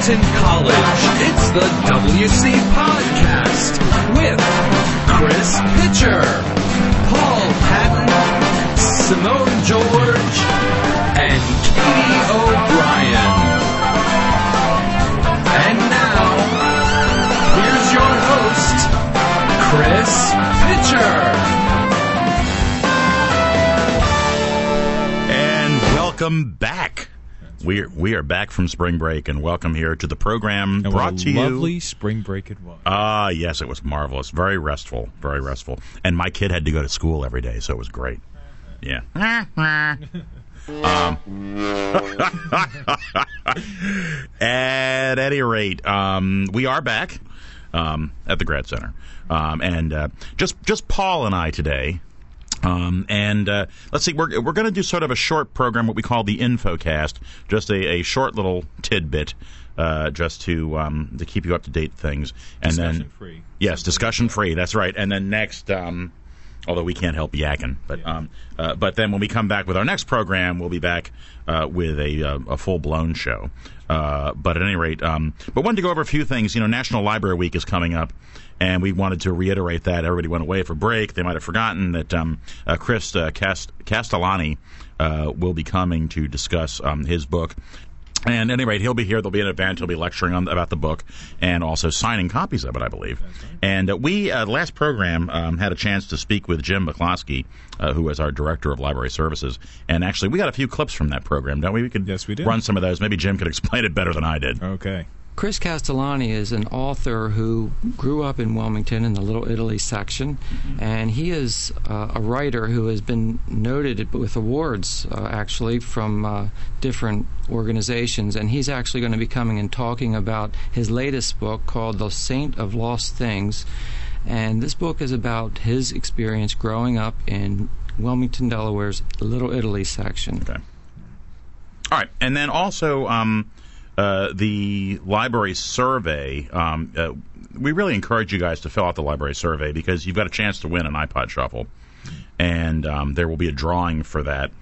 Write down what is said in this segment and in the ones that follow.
College. It's the WC Podcast with Chris Pitcher, Paul Patton, Simone George, and Katie O'Brien. And now, here's your host, Chris Pitcher. And welcome back. We are, we are back from spring break, and welcome here to the program And brought to a you. lovely spring break it was. Ah, yes, it was marvelous. Very restful. Very restful. And my kid had to go to school every day, so it was great. Yeah. um, at any rate, um, we are back um, at the Grad Center, um, and uh, just just Paul and I today. Um, and uh, let's see, we're we're going to do sort of a short program, what we call the InfoCast, just a, a short little tidbit, uh, just to um, to keep you up to date things, and then free. Yes, discussion free. That's right. And then next, um, although we can't help yakking, but um, uh, but then when we come back with our next program, we'll be back uh, with a, uh, a full blown show. Uh, but at any rate, um, but wanted to go over a few things. You know, National Library Week is coming up. And we wanted to reiterate that everybody went away for break. They might have forgotten that um, uh, Chris uh, Cast- Castellani uh, will be coming to discuss um, his book, and at any rate, he'll be here. There'll be an event. He'll be lecturing on about the book and also signing copies of it, I believe. And uh, we uh, last program um, had a chance to speak with Jim McCloskey, uh, who is our director of library services. And actually, we got a few clips from that program, don't we? We could Yes, we did. run some of those. Maybe Jim could explain it better than I did. Okay. Chris Castellani is an author who grew up in Wilmington in the Little Italy section, and he is uh, a writer who has been noted with awards, uh, actually, from uh, different organizations. And he's actually going to be coming and talking about his latest book called The Saint of Lost Things. And this book is about his experience growing up in Wilmington, Delaware's Little Italy section. Okay. All right, and then also um, uh, the library survey. Um, uh, we really encourage you guys to fill out the library survey because you've got a chance to win an iPod Shuffle, and um, there will be a drawing for that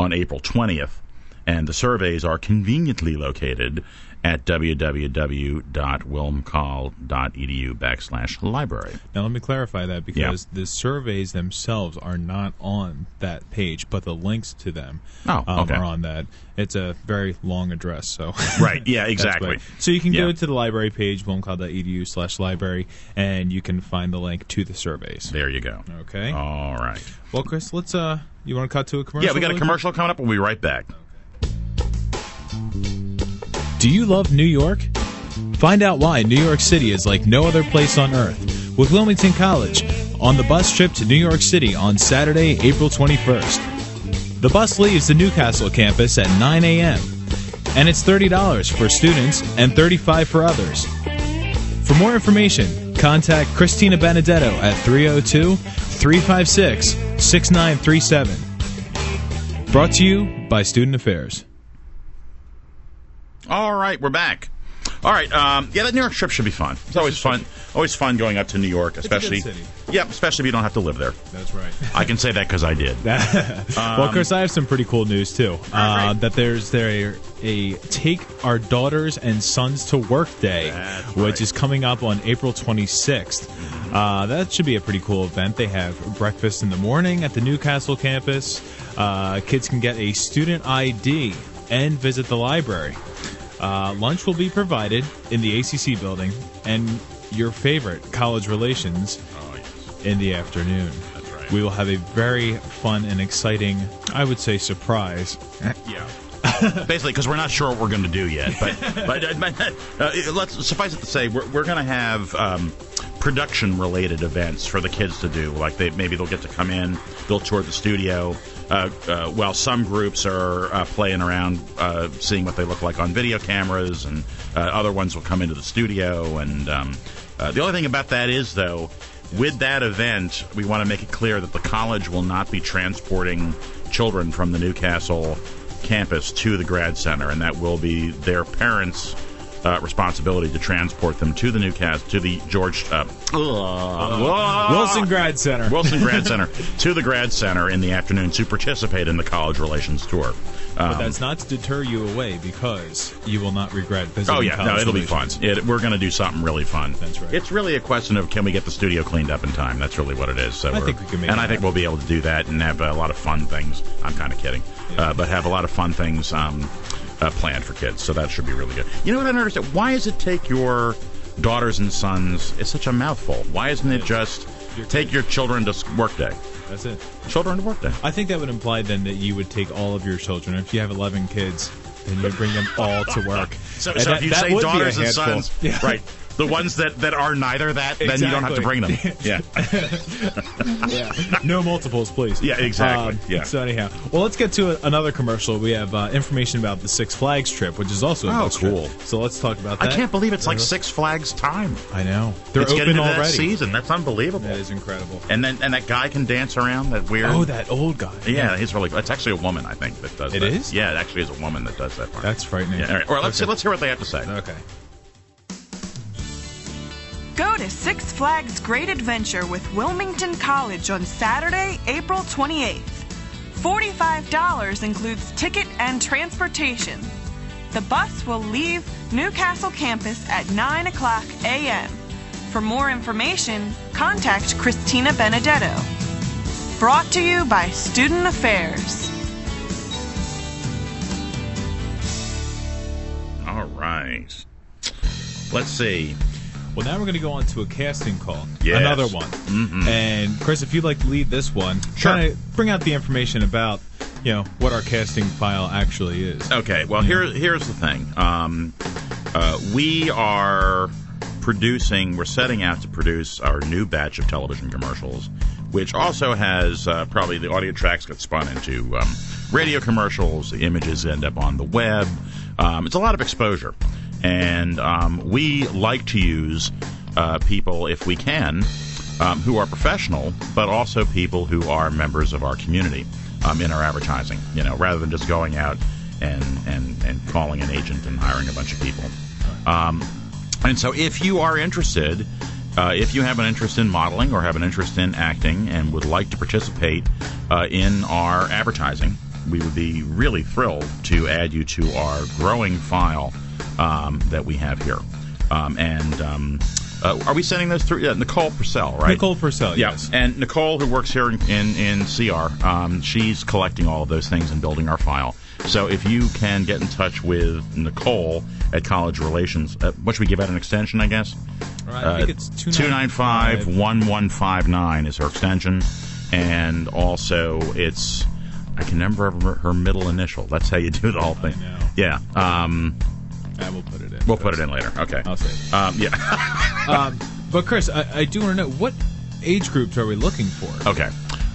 on April twentieth. And the surveys are conveniently located at www.wilmcoll.edu backslash library. Now let me clarify that because the surveys themselves are not on that page, but the links to them Oh, um, okay. are on that. It's a very long address, so Right, yeah, exactly. So you can Yeah. go to the library page, wilmcoll.edu slash library, and you can find the link to the surveys. There you go. Okay. All right. Well, Chris, let's uh, you want to cut to a commercial? Yeah, we got a commercial coming up. We'll be right back. Do you love New York? Find out why New York City is like no other place on earth with Wilmington College on the bus trip to New York City on Saturday, April 21st. The bus leaves the New Castle campus at 9 a.m. and it's $30 for students and $35 for others. For more information, contact Christina Benedetto at 302 356 6937. Brought to you by Student Affairs. All right, we're back. All right, um, yeah, that New York trip should be fun. It's always fun. Always fun going up to New York, especially. Yeah, especially if you don't have to live there. That's right. I can say that because I did. well, Chris, I have some pretty cool news too. Uh, great. that there's there a take our daughters and sons to work day, That's which right. is coming up on April 26th. Uh, that should be a pretty cool event. They have breakfast in the morning at the New Castle campus. Uh, kids can get a student ID and visit the library. Uh, lunch will be provided in the ACC building, and your favorite college relations Oh yes, in the afternoon. that's right. We will have a very fun and exciting, I would say, surprise. yeah. Basically, because we're not sure what we're going to do yet, but but, uh, but uh, let's suffice it to say we're, we're going to have um, production-related events for the kids to do. Like they maybe they'll get to come in, they'll tour the studio. Uh, uh, while some groups are uh, playing around, uh, seeing what they look like on video cameras, and uh, other ones will come into the studio. And um, the only thing about that is, though, with that event, we want to make it clear that the college will not be transporting children from the New Castle campus to the grad center, and that will be their parents uh, responsibility to transport them to the New Castle to the George uh, Wilson Grad Center. Wilson Grad Center to the Grad Center in the afternoon to participate in the college relations tour. But Um, that's not to deter you away because you will not regret visiting. Oh yeah, no, it'll be fun. It, we're going to do something really fun. That's right. It's really a question of can we get the studio cleaned up in time? That's really what it is. So I think we can make and it I think happen. we'll be able to do that and have a lot of fun things. I'm kind of kidding, uh, but have a lot of fun things um, uh, planned for kids. So that should be really good. You know what I don't understand? Why does it take your daughters and sons? It's such a mouthful. Why isn't it just take your children to work day? That's it. Children to work day. I think that would imply then that you would take all of your children. If you have 11 kids, then you bring them all to work. So, so that- if you say would be a daughters and sons, Yeah. right? The ones that, that are neither that, then you don't have to bring them. Yeah. yeah. no multiples, please. Yeah, exactly. Um, Yeah. So anyhow, well, let's get to a, another commercial. We have uh, information about the Six Flags trip, which is also a Oh, bus trip. cool. So let's talk about that. I can't believe it's like Uh, Six Flags time. I know they're it's open to that already. season. That's unbelievable. That is incredible. and then and that guy can dance around. That weird. Oh, that old guy. Yeah, he's really. It's actually a woman, I think, that does It that. is? Yeah, it actually is a woman that does that part. That's frightening. yeah. All right. Well, let's Okay. let's hear what they have to say. Okay. Go to Six Flags Great Adventure with Wilmington College on Saturday, April 28th. $45 includes ticket and transportation. The bus will leave New Castle campus at 9 o'clock a.m. For more information, contact Christina Benedetto. Brought to you by Student Affairs. All right. Let's see. Well, now we're going to go on to a casting call. Yes. Another one. Mm-hmm. And Chris, if you'd like to lead this one, Sure. kinda bring out the information about you know what our casting file actually is. Okay. Well, here here's the thing. Um, uh, we are producing. We're setting out to produce our new batch of television commercials, which also has uh, probably the audio tracks get spun into um, radio commercials. The images end up on the web. Um, it's a lot of exposure, and um, we like to use uh, people if we can um, who are professional, but also people who are members of our community um, in our advertising. You know, rather than just going out and and and calling an agent and hiring a bunch of people. Um, and so, if you are interested, uh, if you have an interest in modeling or have an interest in acting and would like to participate uh, in our advertising, we would be really thrilled to add you to our growing file um, that we have here. Um, and um, uh, are we sending those through? Yeah, Nicole Purcell, right? Nicole Purcell, Yeah, yes. and Nicole, who works here in in, in CR, um, she's collecting all of those things and building our file. So if you can get in touch with Nicole at College Relations, uh, what should we give out an extension? I guess. Right, I think it's 295 1159 is her extension, and also it's I can never remember her middle initial. That's how you do the whole thing. know. Yeah. Um, I will put it in. we'll put it in later. Okay. I'll say. Um, yeah. Um, but Chris, I, I do want to know what age groups are we looking for? Okay.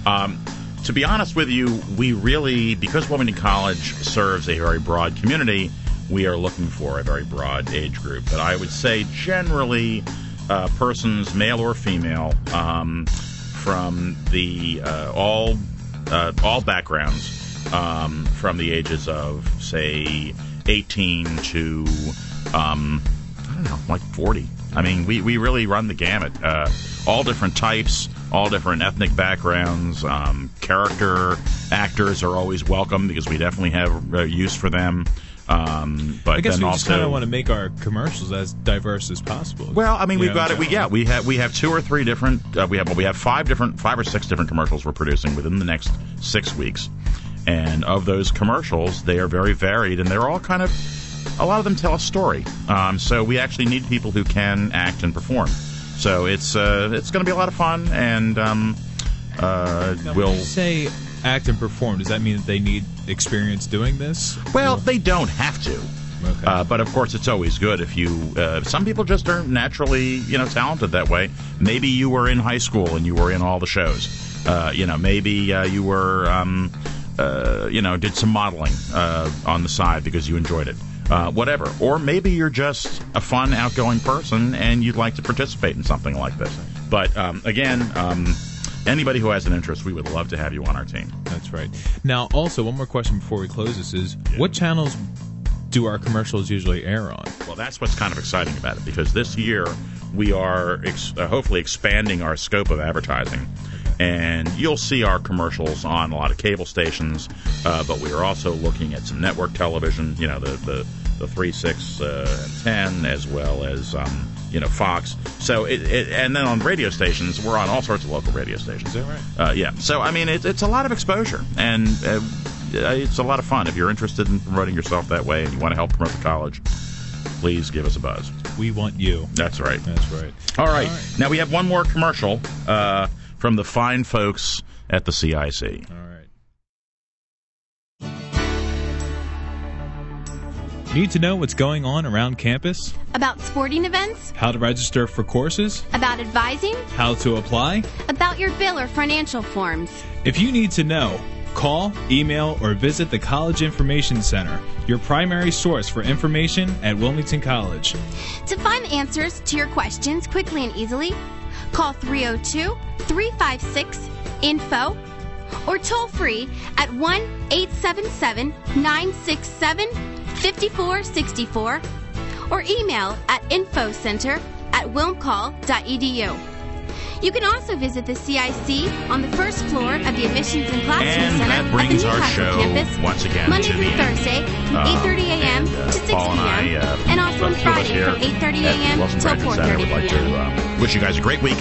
Um, to be honest with you, we really, because Wilmington College serves a very broad community, we are looking for a very broad age group. But I would say generally, uh, persons, male or female, um, from the uh, all uh, all backgrounds, um, from the ages of say 18 to um, I don't know, like 40. I mean, we, we really run the gamut. Uh, all different types, all different ethnic backgrounds. Um, character actors are always welcome because we definitely have uh, use for them. Um, but I guess we also, just kind of want to make our commercials as diverse as possible. well, I mean, we've know, got it. We, yeah, we have we have two or three different. Uh, we have well, we have five different, five or six different commercials we're producing within the next six weeks, and of those commercials, they are very varied, and they're all kind of. A lot of them tell a story. Um, so we actually need people who can act and perform. So it's uh, it's going to be a lot of fun, and um, uh, Now, we'll. you say act and perform, does that mean that they need experience doing this? Well, they don't have to. Okay. Uh, but of course, it's always good if you. Uh, some people just aren't naturally, you know, talented that way. Maybe you were in high school and you were in all the shows. Uh, you know, maybe uh, you were, um, uh, you know, did some modeling uh, on the side because you enjoyed it. Uh, whatever. Or maybe you're just a fun, outgoing person and you'd like to participate in something like this. But um, again, um, anybody who has an interest, we would love to have you on our team. That's right. Now, also, one more question before we close this is what channels do our commercials usually air on? Well, that's what's kind of exciting about it because this year we are ex- uh, hopefully expanding our scope of advertising. And you'll see our commercials on a lot of cable stations, uh, but we are also looking at some network television, you know, the, the, the 3, 6, uh, 10, as well as, um, you know, Fox. So, it, it, and then on radio stations, we're on all sorts of local radio stations. Is that right? Uh, yeah. So, I mean, it, it's a lot of exposure, and uh, it's a lot of fun. If you're interested in promoting yourself that way and you want to help promote the college, please give us a buzz. We want you. That's right. That's right. All right. All right. Now we have one more commercial uh, from the fine folks at the CIC. All right. Need to know what's going on around campus? About sporting events, How to register for courses? about advising, How to apply? about your bill or financial forms. If you need to know, call, email, or visit the College Information Center, your primary source for information at Wilmington College. To find answers to your questions quickly and easily, call 302 356 INFO or toll free at 1 877 967 5464 or email at infocenter at wilmcoll.edu. You can also visit the CIC on the first floor of the Admissions and Classroom And Center that at brings the our New Castle show campus once again Monday through. Thursday from Um, 8:30 a.m. uh, to 6 Paul and p.m. uh, and also on folks with us Friday from 8:30 a.m. Till 4:30 would p.m. wish you guys a great week,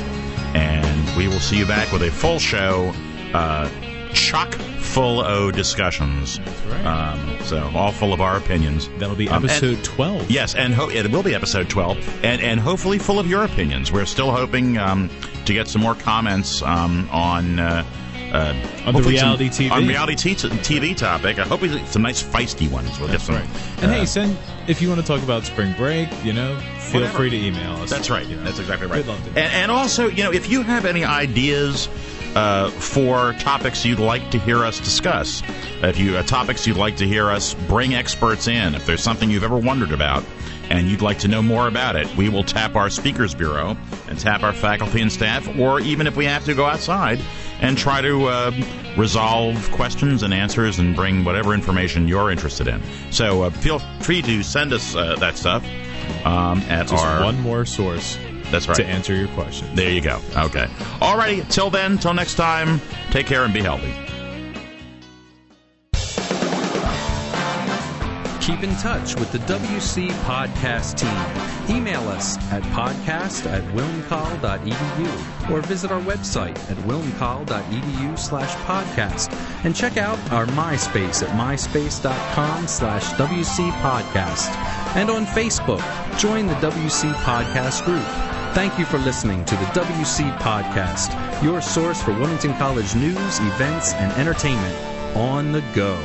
and we will see you back with a full show, uh, chock full of discussions. right. Um, so all full of our opinions. That'll be Um, and- episode 12. Yes, and ho- it will be episode 12, and, and hopefully full of your opinions. We're still hoping um, to get some more comments um, on. Uh, uh, On the hopefully some- reality TV. On reality t- TV topic. I hope we some nice feisty ones. We'll That's get some. right. And uh, hey, send if you want to talk about spring break, you know, feel Whatever. free to email us. That's right. You know. That's exactly right. We'd love to. And, and also, you know, if you have any ideas uh, for topics you'd like to hear us discuss, if you uh, topics you'd like to hear us bring experts in, if there's something you've ever wondered about and you'd like to know more about it, we will tap our speakers bureau and tap our faculty and staff, or even if we have to go outside and try to uh, resolve questions and answers and bring whatever information you're interested in. So uh, feel free to send us uh, that stuff um, at Just our one more source that's right. to answer your question. There you go. Okay. Alrighty. Till then, till next time, take care and be healthy. Keep in touch with the WC Podcast team. Email us at podcast at wilmcoll.edu or visit our website at wilmcoll.edu slash podcast and check out our MySpace at myspace.com slash WC Podcast. And on Facebook, join the WC Podcast group. Thank you for listening to the WC Podcast, your source for Wilmington College news, events, and entertainment on the go.